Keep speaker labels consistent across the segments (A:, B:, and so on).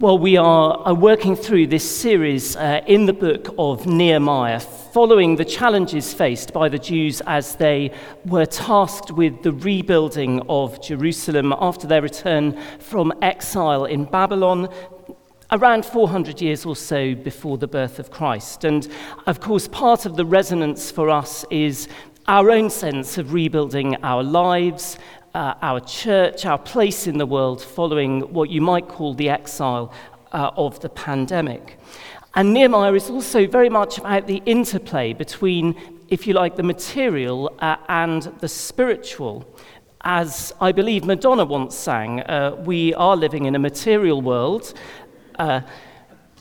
A: Well, we are, working through this series uh, in the book of Nehemiah, following the challenges faced by the Jews as they were tasked with the rebuilding of Jerusalem after their return from exile in Babylon, around 400 years or so before the birth of Christ. And of course, part of the resonance for us is our own sense of rebuilding our lives, uh, our church, our place in the world following what you might call the exile uh, of the pandemic. And Nehemiah is also very much about the interplay between, if you like, the material uh, and the spiritual. As I believe Madonna once sang, uh, we are living in a material world. Uh,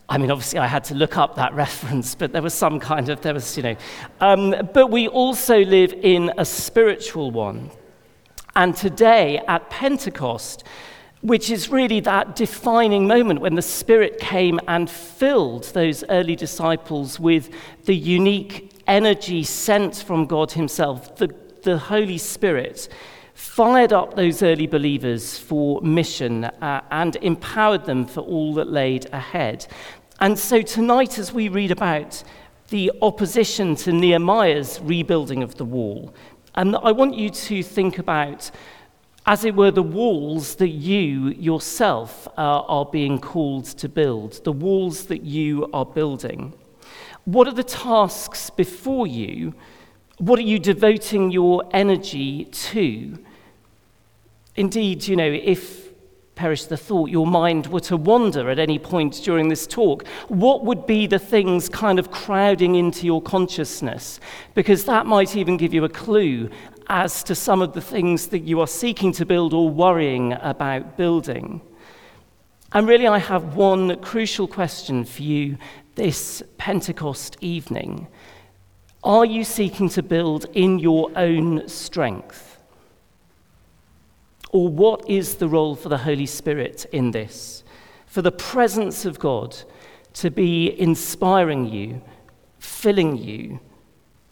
A: I mean, obviously, I had to look up that reference, but there was some kind of, there was, you know. Um, but we also live in a spiritual one. And today at Pentecost, which is really that defining moment when the Spirit came and filled those early disciples with the unique energy sent from God Himself, the, the Holy Spirit fired up those early believers for mission uh, and empowered them for all that laid ahead. And so tonight, as we read about the opposition to Nehemiah's rebuilding of the wall, and I want you to think about, as it were, the walls that you yourself uh, are being called to build, the walls that you are building. What are the tasks before you? What are you devoting your energy to? Indeed, you know, if perish the thought, your mind were to wander at any point during this talk, what would be the things kind of crowding into your consciousness? Because that might even give you a clue as to some of the things that you are seeking to build or worrying about building. And really, I have one crucial question for you this Pentecost evening. Are you seeking to build in your own strength? Or what is the role for the Holy Spirit in this? For the presence of God to be inspiring you, filling you,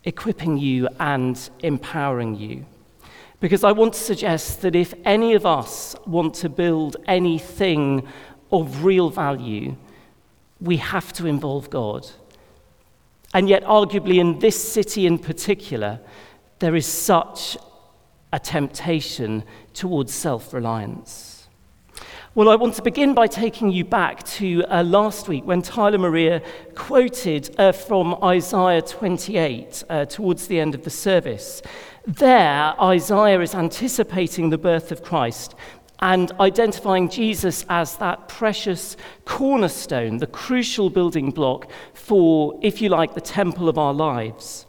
A: equipping you, and empowering you. Because I want to suggest that if any of us want to build anything of real value, we have to involve God. And yet, arguably, in this city in particular, there is such a temptation towards self reliance. Well, I want to begin by taking you back to uh, last week when Tyler Maria quoted uh, from Isaiah 28 uh, towards the end of the service. There, Isaiah is anticipating the birth of Christ and identifying Jesus as that precious cornerstone, the crucial building block for, if you like, the temple of our lives.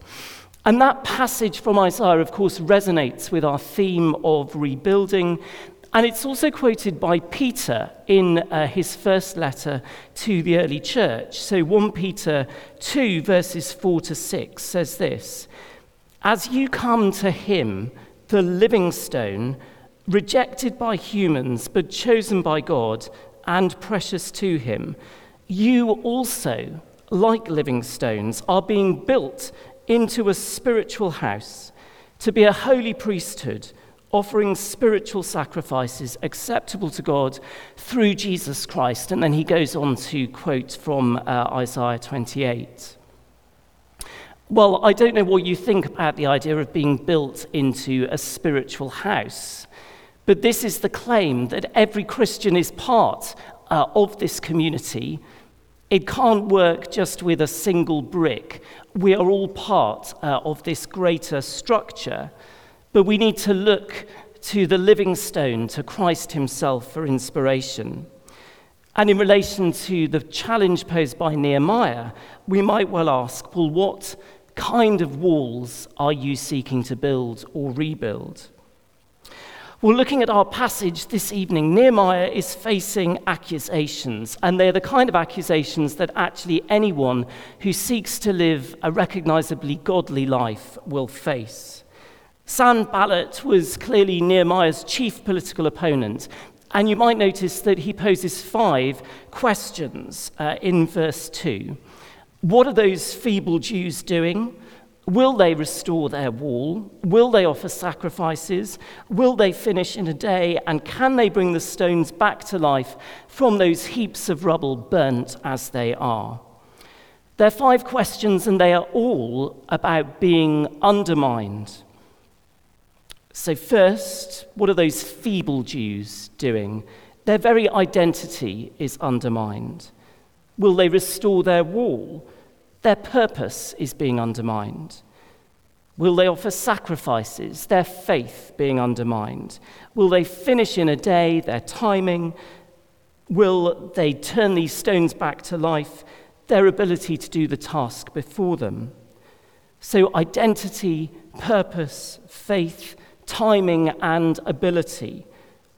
A: And that passage from Isaiah, of course, resonates with our theme of rebuilding. And it's also quoted by Peter in uh, his first letter to the early church. So 1 Peter 2, verses 4 to 6 says this As you come to him, the living stone, rejected by humans, but chosen by God and precious to him, you also, like living stones, are being built into a spiritual house to be a holy priesthood, offering spiritual sacrifices acceptable to God through Jesus Christ. And then he goes on to quote from uh, Isaiah 28. Well, I don't know what you think about the idea of being built into a spiritual house, but this is the claim that every Christian is part uh, of this community it can't work just with a single brick. We are all part uh, of this greater structure, but we need to look to the living stone, to Christ Himself, for inspiration. And in relation to the challenge posed by Nehemiah, we might well ask well, what kind of walls are you seeking to build or rebuild? Well, looking at our passage this evening, Nehemiah is facing accusations, and they're the kind of accusations that actually anyone who seeks to live a recognizably godly life will face. Sanballat was clearly Nehemiah's chief political opponent, and you might notice that he poses five questions uh, in verse 2. What are those feeble Jews doing? Will they restore their wall? Will they offer sacrifices? Will they finish in a day? And can they bring the stones back to life from those heaps of rubble burnt as they are? There are five questions, and they are all about being undermined. So, first, what are those feeble Jews doing? Their very identity is undermined. Will they restore their wall? Their purpose is being undermined. Will they offer sacrifices? Their faith being undermined. Will they finish in a day? Their timing. Will they turn these stones back to life? Their ability to do the task before them. So, identity, purpose, faith, timing, and ability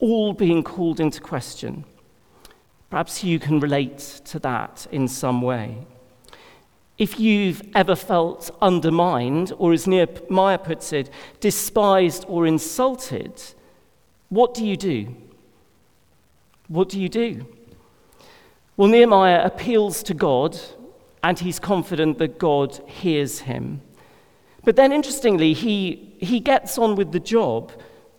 A: all being called into question. Perhaps you can relate to that in some way. If you've ever felt undermined, or as Nehemiah puts it, despised or insulted, what do you do? What do you do? Well, Nehemiah appeals to God, and he's confident that God hears him. But then, interestingly, he, he gets on with the job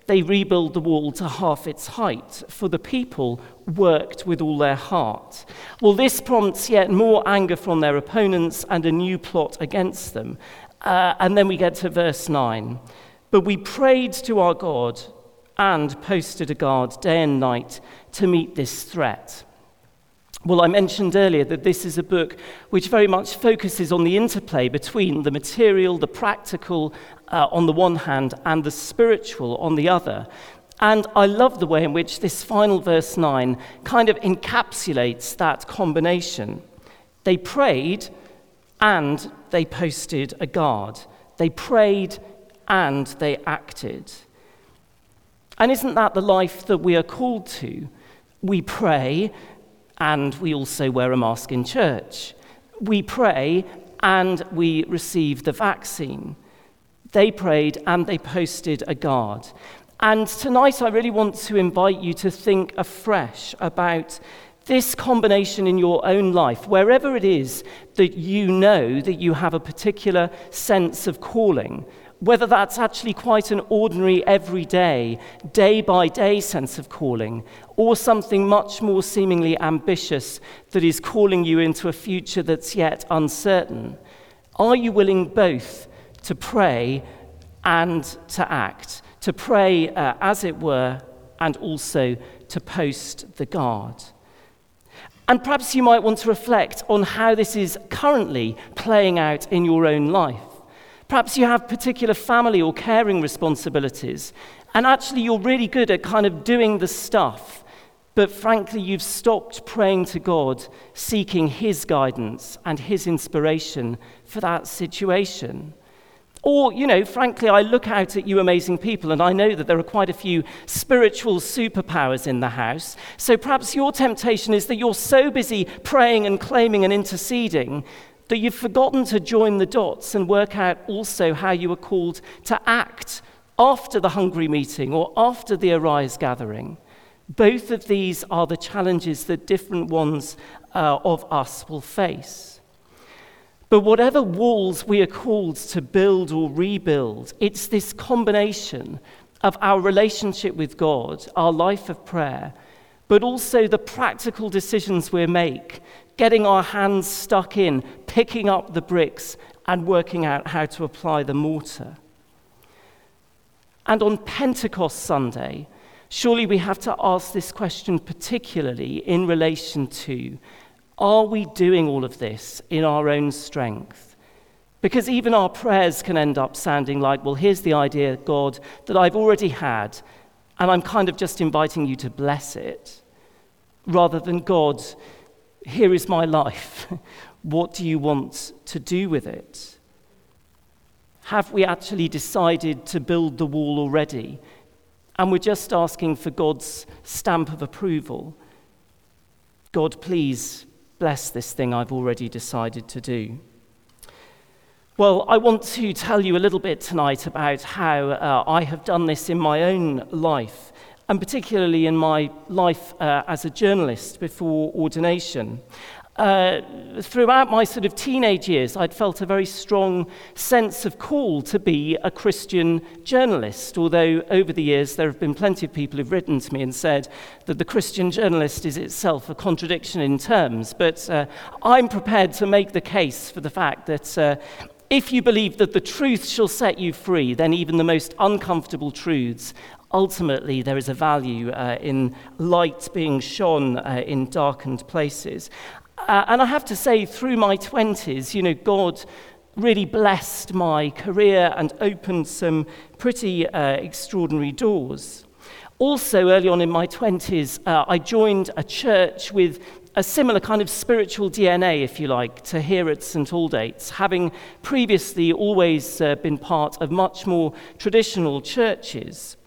A: they rebuild the wall to half its height, for the people worked with all their heart. Well, this prompts yet more anger from their opponents and a new plot against them. Uh, and then we get to verse 9. But we prayed to our God and posted a guard day and night to meet this threat. Well, I mentioned earlier that this is a book which very much focuses on the interplay between the material, the practical uh, on the one hand, and the spiritual on the other. And I love the way in which this final verse 9 kind of encapsulates that combination. They prayed and they posted a guard. They prayed and they acted. And isn't that the life that we are called to? We pray and we also wear a mask in church. We pray and we receive the vaccine. They prayed and they posted a guard. And tonight, I really want to invite you to think afresh about this combination in your own life, wherever it is that you know that you have a particular sense of calling, whether that's actually quite an ordinary, everyday, day by day sense of calling, or something much more seemingly ambitious that is calling you into a future that's yet uncertain. Are you willing both to pray and to act? To pray, uh, as it were, and also to post the guard. And perhaps you might want to reflect on how this is currently playing out in your own life. Perhaps you have particular family or caring responsibilities, and actually you're really good at kind of doing the stuff, but frankly, you've stopped praying to God, seeking His guidance and His inspiration for that situation. Or, you know, frankly, I look out at you amazing people and I know that there are quite a few spiritual superpowers in the house. So perhaps your temptation is that you're so busy praying and claiming and interceding that you've forgotten to join the dots and work out also how you are called to act after the hungry meeting or after the arise gathering. Both of these are the challenges that different ones uh, of us will face. But whatever walls we are called to build or rebuild, it's this combination of our relationship with God, our life of prayer, but also the practical decisions we make getting our hands stuck in, picking up the bricks, and working out how to apply the mortar. And on Pentecost Sunday, surely we have to ask this question particularly in relation to are we doing all of this in our own strength? Because even our prayers can end up sounding like, well, here's the idea, God, that I've already had, and I'm kind of just inviting you to bless it, rather than, God, here is my life. what do you want to do with it? Have we actually decided to build the wall already? And we're just asking for God's stamp of approval. God, please bless this thing I've already decided to do. Well, I want to tell you a little bit tonight about how uh, I have done this in my own life and particularly in my life uh, as a journalist before ordination. Uh, throughout my sort of teenage years, I'd felt a very strong sense of call to be a Christian journalist. Although over the years, there have been plenty of people who've written to me and said that the Christian journalist is itself a contradiction in terms. But uh, I'm prepared to make the case for the fact that uh, if you believe that the truth shall set you free, then even the most uncomfortable truths ultimately there is a value uh, in light being shone uh, in darkened places. Uh, and I have to say, through my 20s, you know, God really blessed my career and opened some pretty uh, extraordinary doors. Also, early on in my 20s, uh, I joined a church with a similar kind of spiritual DNA, if you like, to here at St. Aldate's, having previously always uh, been part of much more traditional churches.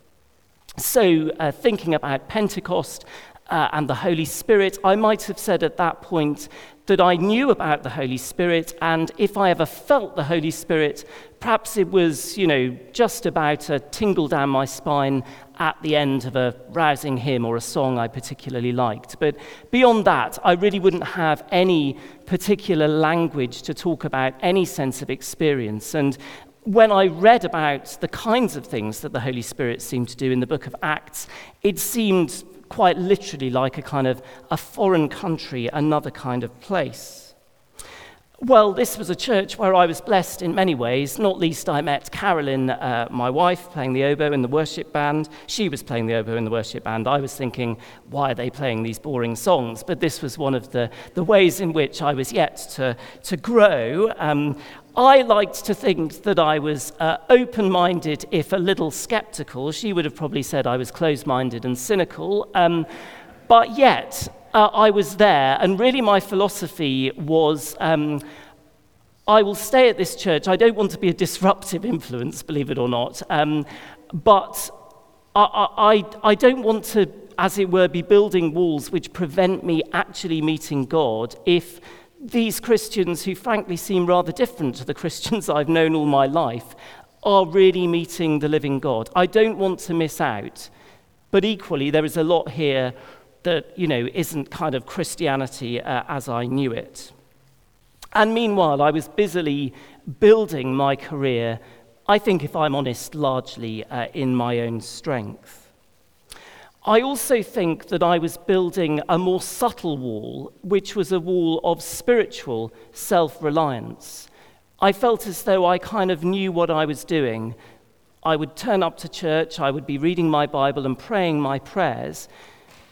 A: So, uh, thinking about Pentecost uh, and the Holy Spirit, I might have said at that point that I knew about the Holy Spirit, and if I ever felt the Holy Spirit, perhaps it was, you know, just about a tingle down my spine at the end of a rousing hymn or a song I particularly liked. But beyond that, I really wouldn't have any particular language to talk about any sense of experience. And when I read about the kinds of things that the Holy Spirit seemed to do in the book of Acts, it seemed quite literally like a kind of a foreign country, another kind of place. Well, this was a church where I was blessed in many ways. Not least, I met Carolyn, uh, my wife, playing the oboe in the worship band. She was playing the oboe in the worship band. I was thinking, why are they playing these boring songs? But this was one of the, the ways in which I was yet to, to grow. Um, I liked to think that I was uh, open minded, if a little skeptical. She would have probably said I was closed minded and cynical. Um, but yet, uh, I was there, and really my philosophy was um, I will stay at this church. I don't want to be a disruptive influence, believe it or not, um, but I, I, I don't want to, as it were, be building walls which prevent me actually meeting God if these Christians, who frankly seem rather different to the Christians I've known all my life, are really meeting the living God. I don't want to miss out. But equally, there is a lot here that, you know, isn't kind of Christianity uh, as I knew it. And meanwhile, I was busily building my career, I think, if I'm honest, largely uh, in my own strength. I also think that I was building a more subtle wall, which was a wall of spiritual self reliance. I felt as though I kind of knew what I was doing. I would turn up to church, I would be reading my Bible and praying my prayers,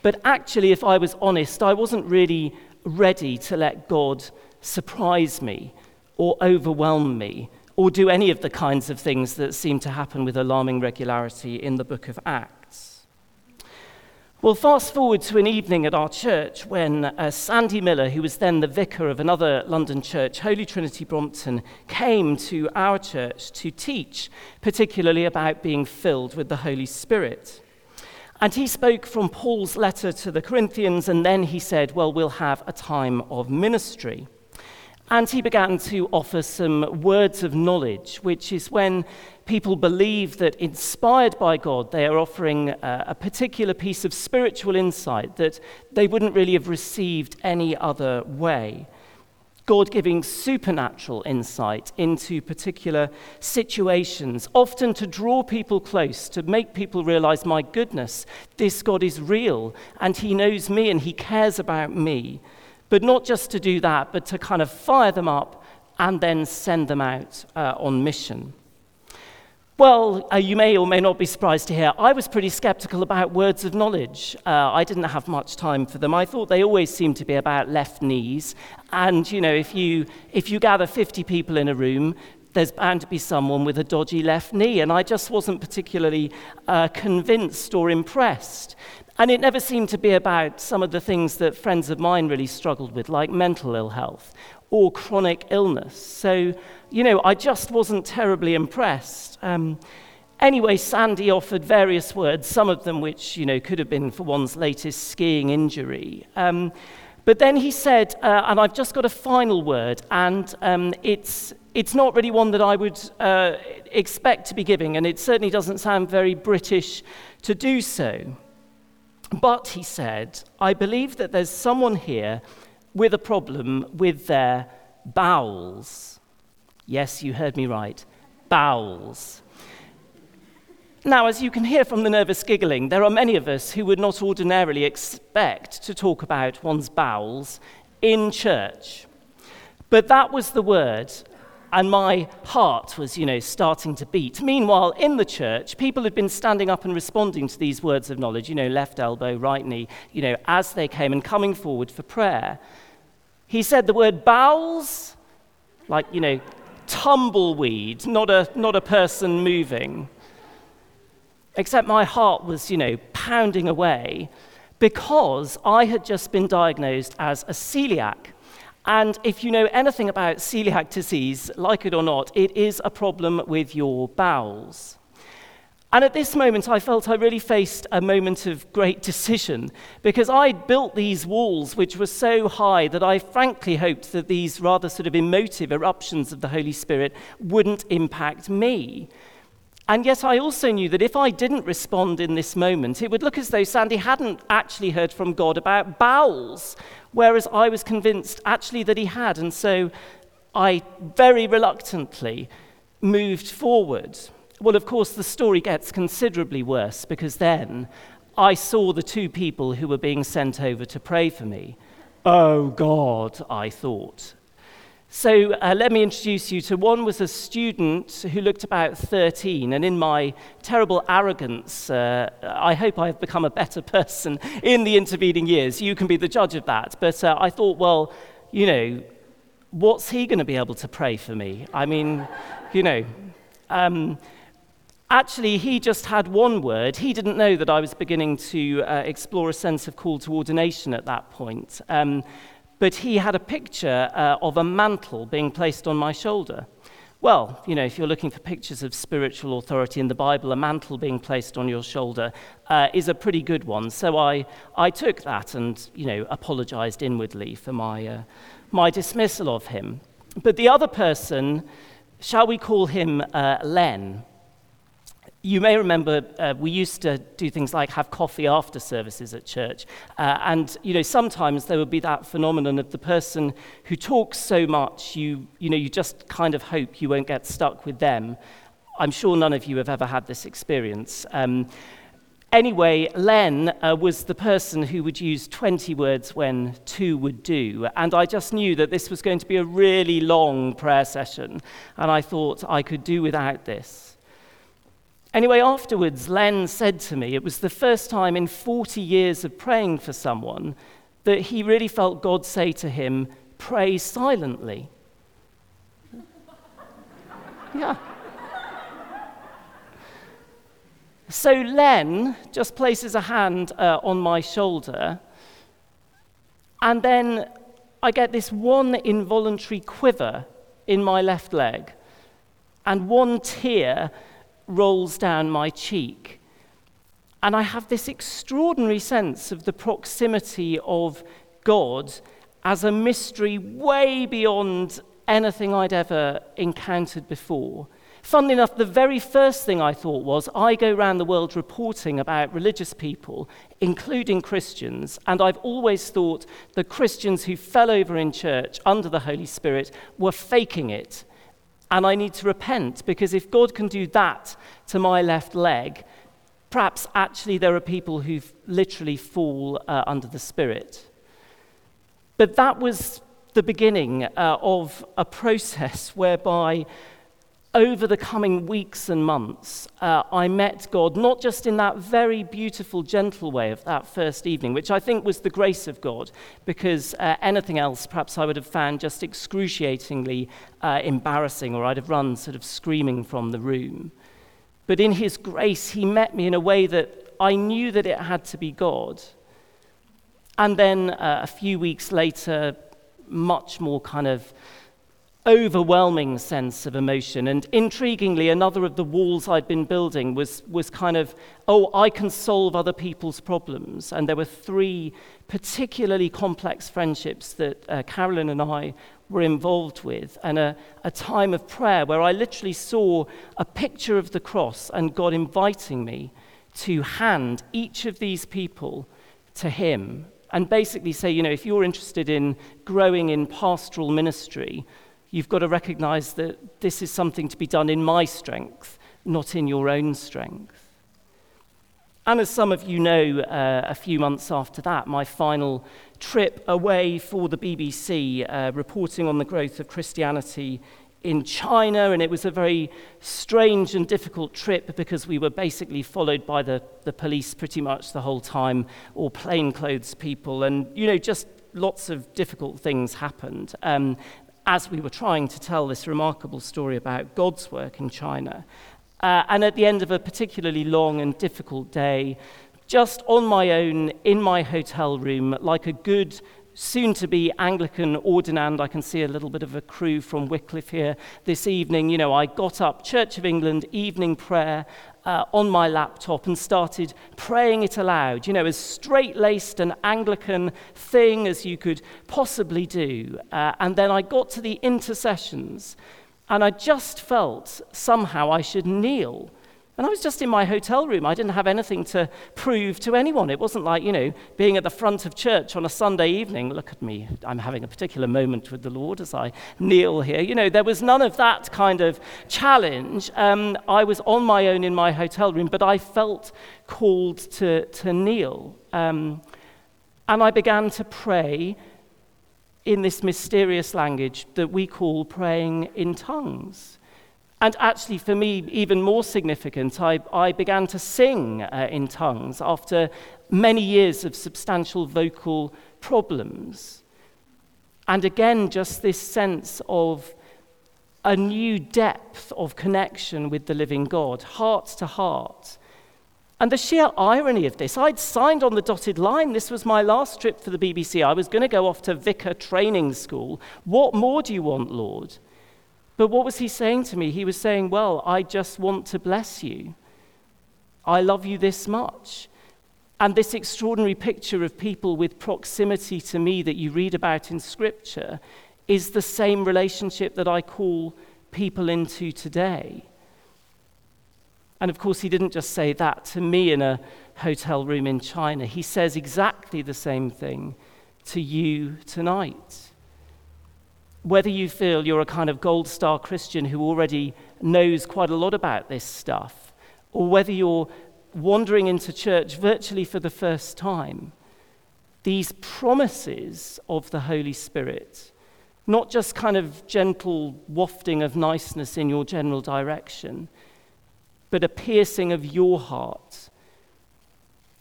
A: but actually, if I was honest, I wasn't really ready to let God surprise me or overwhelm me or do any of the kinds of things that seem to happen with alarming regularity in the book of Acts. Well, fast forward to an evening at our church when uh, Sandy Miller, who was then the vicar of another London church, Holy Trinity Brompton, came to our church to teach, particularly about being filled with the Holy Spirit. And he spoke from Paul's letter to the Corinthians, and then he said, Well, we'll have a time of ministry. And he began to offer some words of knowledge, which is when people believe that, inspired by God, they are offering a, a particular piece of spiritual insight that they wouldn't really have received any other way. God giving supernatural insight into particular situations, often to draw people close, to make people realize, my goodness, this God is real and He knows me and He cares about me. But not just to do that, but to kind of fire them up and then send them out uh, on mission. Well, uh, you may or may not be surprised to hear, I was pretty skeptical about words of knowledge. Uh, I didn't have much time for them. I thought they always seemed to be about left knees. And, you know, if you, if you gather 50 people in a room, there's bound to be someone with a dodgy left knee. And I just wasn't particularly uh, convinced or impressed. And it never seemed to be about some of the things that friends of mine really struggled with, like mental ill health or chronic illness. So, you know, I just wasn't terribly impressed. Um, anyway, Sandy offered various words, some of them which, you know, could have been for one's latest skiing injury. Um, but then he said, uh, and I've just got a final word, and um, it's, it's not really one that I would uh, expect to be giving, and it certainly doesn't sound very British to do so. But, he said, I believe that there's someone here with a problem with their bowels. Yes, you heard me right. Bowels. Now, as you can hear from the nervous giggling, there are many of us who would not ordinarily expect to talk about one's bowels in church. But that was the word, and my heart was, you know, starting to beat. Meanwhile, in the church, people had been standing up and responding to these words of knowledge, you know, left elbow, right knee, you know, as they came and coming forward for prayer. He said the word bowels, like, you know, tumbleweed, not a, not a person moving. Except my heart was, you know, pounding away because I had just been diagnosed as a celiac. And if you know anything about celiac disease, like it or not, it is a problem with your bowels. And at this moment, I felt I really faced a moment of great decision because I'd built these walls which were so high that I frankly hoped that these rather sort of emotive eruptions of the Holy Spirit wouldn't impact me. And yet, I also knew that if I didn't respond in this moment, it would look as though Sandy hadn't actually heard from God about bowels, whereas I was convinced actually that he had. And so I very reluctantly moved forward. Well, of course, the story gets considerably worse because then I saw the two people who were being sent over to pray for me. Oh, God, I thought. So uh, let me introduce you to one was a student who looked about 13, and in my terrible arrogance, uh, I hope I have become a better person in the intervening years. You can be the judge of that. But uh, I thought, well, you know, what's he going to be able to pray for me? I mean, you know. Um, actually, he just had one word. He didn't know that I was beginning to uh, explore a sense of call to ordination at that point. Um, but he had a picture uh, of a mantle being placed on my shoulder. Well, you know, if you're looking for pictures of spiritual authority in the Bible, a mantle being placed on your shoulder uh, is a pretty good one. So I, I took that and, you know, apologized inwardly for my, uh, my dismissal of him. But the other person, shall we call him uh, Len? You may remember uh, we used to do things like have coffee after services at church. Uh, and, you know, sometimes there would be that phenomenon of the person who talks so much, you, you know, you just kind of hope you won't get stuck with them. I'm sure none of you have ever had this experience. Um, anyway, Len uh, was the person who would use 20 words when two would do. And I just knew that this was going to be a really long prayer session. And I thought I could do without this. Anyway, afterwards, Len said to me, it was the first time in 40 years of praying for someone that he really felt God say to him, Pray silently. yeah. So Len just places a hand uh, on my shoulder, and then I get this one involuntary quiver in my left leg, and one tear rolls down my cheek. And I have this extraordinary sense of the proximity of God as a mystery way beyond anything I'd ever encountered before. Funnily enough, the very first thing I thought was I go around the world reporting about religious people, including Christians, and I've always thought the Christians who fell over in church under the Holy Spirit were faking it and I need to repent because if God can do that to my left leg, perhaps actually there are people who literally fall uh, under the Spirit. But that was the beginning uh, of a process whereby over the coming weeks and months, uh, I met God not just in that very beautiful, gentle way of that first evening, which I think was the grace of God, because uh, anything else perhaps I would have found just excruciatingly uh, embarrassing, or I'd have run sort of screaming from the room. But in His grace, He met me in a way that I knew that it had to be God. And then uh, a few weeks later, much more kind of overwhelming sense of emotion. And intriguingly, another of the walls I'd been building was, was kind of, oh, I can solve other people's problems. And there were three particularly complex friendships that uh, Carolyn and I were involved with, and a, a time of prayer where I literally saw a picture of the cross and God inviting me to hand each of these people to Him and basically say, you know, if you're interested in growing in pastoral ministry, you've got to recognize that this is something to be done in my strength, not in your own strength. And as some of you know, uh, a few months after that, my final trip away for the BBC, uh, reporting on the growth of Christianity in China, and it was a very strange and difficult trip because we were basically followed by the, the police pretty much the whole time, or plainclothes people, and you know, just lots of difficult things happened. Um, as we were trying to tell this remarkable story about God's work in China. Uh, and at the end of a particularly long and difficult day, just on my own in my hotel room, like a good soon to be Anglican ordinand. I can see a little bit of a crew from Wycliffe here this evening. You know, I got up, Church of England, evening prayer uh, on my laptop and started praying it aloud. You know, as straight laced an Anglican thing as you could possibly do. Uh, and then I got to the intercessions and I just felt somehow I should kneel and I was just in my hotel room. I didn't have anything to prove to anyone. It wasn't like, you know, being at the front of church on a Sunday evening. Look at me. I'm having a particular moment with the Lord as I kneel here. You know, there was none of that kind of challenge. Um, I was on my own in my hotel room, but I felt called to, to kneel. Um, and I began to pray in this mysterious language that we call praying in tongues. And actually, for me, even more significant, I, I began to sing uh, in tongues after many years of substantial vocal problems. And again, just this sense of a new depth of connection with the living God, heart to heart. And the sheer irony of this, I'd signed on the dotted line. This was my last trip for the BBC. I was going to go off to vicar training school. What more do you want, Lord? But what was he saying to me? He was saying, Well, I just want to bless you. I love you this much. And this extraordinary picture of people with proximity to me that you read about in Scripture is the same relationship that I call people into today. And of course, he didn't just say that to me in a hotel room in China, he says exactly the same thing to you tonight whether you feel you're a kind of gold star Christian who already knows quite a lot about this stuff, or whether you're wandering into church virtually for the first time, these promises of the Holy Spirit, not just kind of gentle wafting of niceness in your general direction, but a piercing of your heart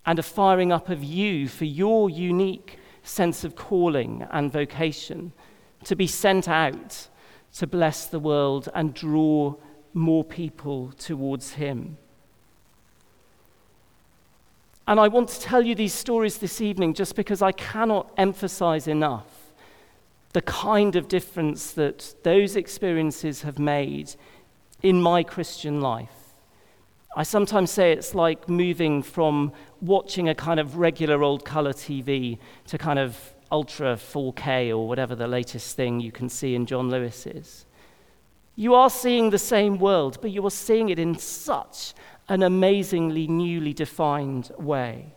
A: and a firing up of you for your unique sense of calling and vocation to be sent out to bless the world and draw more people towards Him. And I want to tell you these stories this evening just because I cannot emphasize enough the kind of difference that those experiences have made in my Christian life. I sometimes say it's like moving from watching a kind of regular old color TV to kind of Ultra 4K or whatever the latest thing you can see in John Lewis is. You are seeing the same world, but you are seeing it in such an amazingly newly defined way.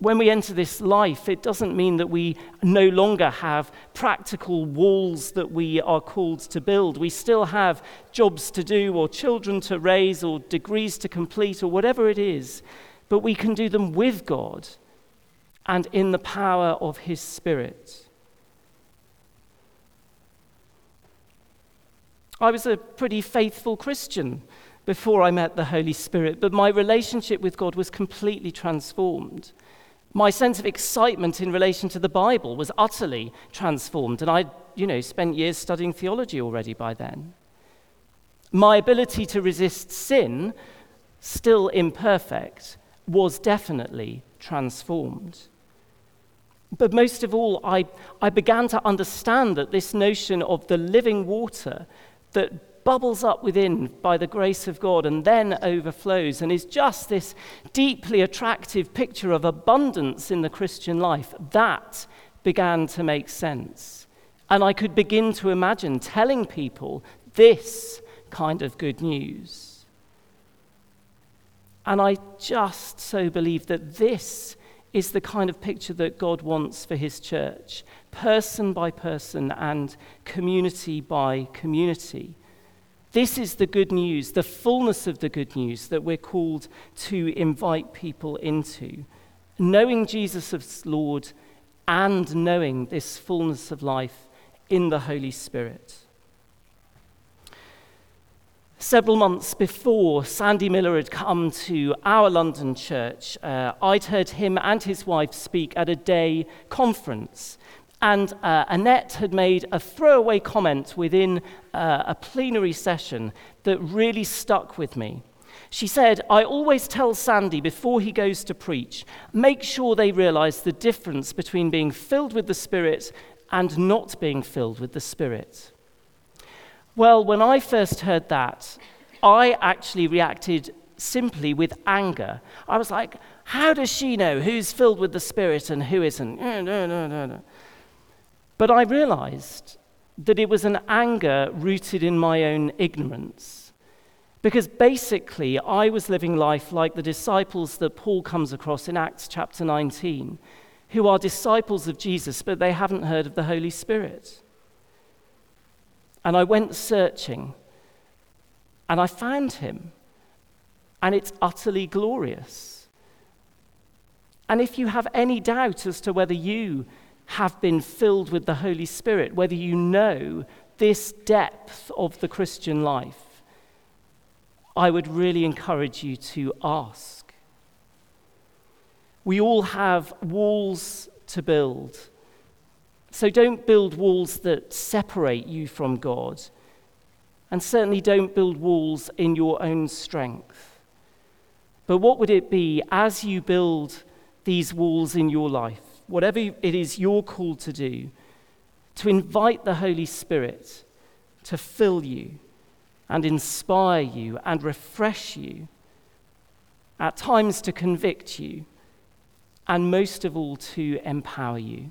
A: When we enter this life, it doesn't mean that we no longer have practical walls that we are called to build. We still have jobs to do, or children to raise, or degrees to complete, or whatever it is, but we can do them with God and in the power of His Spirit. I was a pretty faithful Christian before I met the Holy Spirit, but my relationship with God was completely transformed. My sense of excitement in relation to the Bible was utterly transformed, and I, you know, spent years studying theology already by then. My ability to resist sin, still imperfect, was definitely transformed. But most of all, I, I began to understand that this notion of the living water that bubbles up within by the grace of God and then overflows and is just this deeply attractive picture of abundance in the Christian life, that began to make sense. And I could begin to imagine telling people this kind of good news. And I just so believe that this is the kind of picture that God wants for his church, person by person and community by community. This is the good news, the fullness of the good news that we're called to invite people into. Knowing Jesus as Lord and knowing this fullness of life in the Holy Spirit. Several months before Sandy Miller had come to our London church, uh, I'd heard him and his wife speak at a day conference. And uh, Annette had made a throwaway comment within uh, a plenary session that really stuck with me. She said, I always tell Sandy before he goes to preach, make sure they realize the difference between being filled with the Spirit and not being filled with the Spirit. Well, when I first heard that, I actually reacted simply with anger. I was like, how does she know who's filled with the Spirit and who isn't? No, no, no, no. But I realized that it was an anger rooted in my own ignorance. Because basically, I was living life like the disciples that Paul comes across in Acts chapter 19, who are disciples of Jesus, but they haven't heard of the Holy Spirit. And I went searching and I found him. And it's utterly glorious. And if you have any doubt as to whether you have been filled with the Holy Spirit, whether you know this depth of the Christian life, I would really encourage you to ask. We all have walls to build. So don't build walls that separate you from God. And certainly don't build walls in your own strength. But what would it be as you build these walls in your life, whatever it is you're called to do, to invite the Holy Spirit to fill you and inspire you and refresh you, at times to convict you, and most of all to empower you?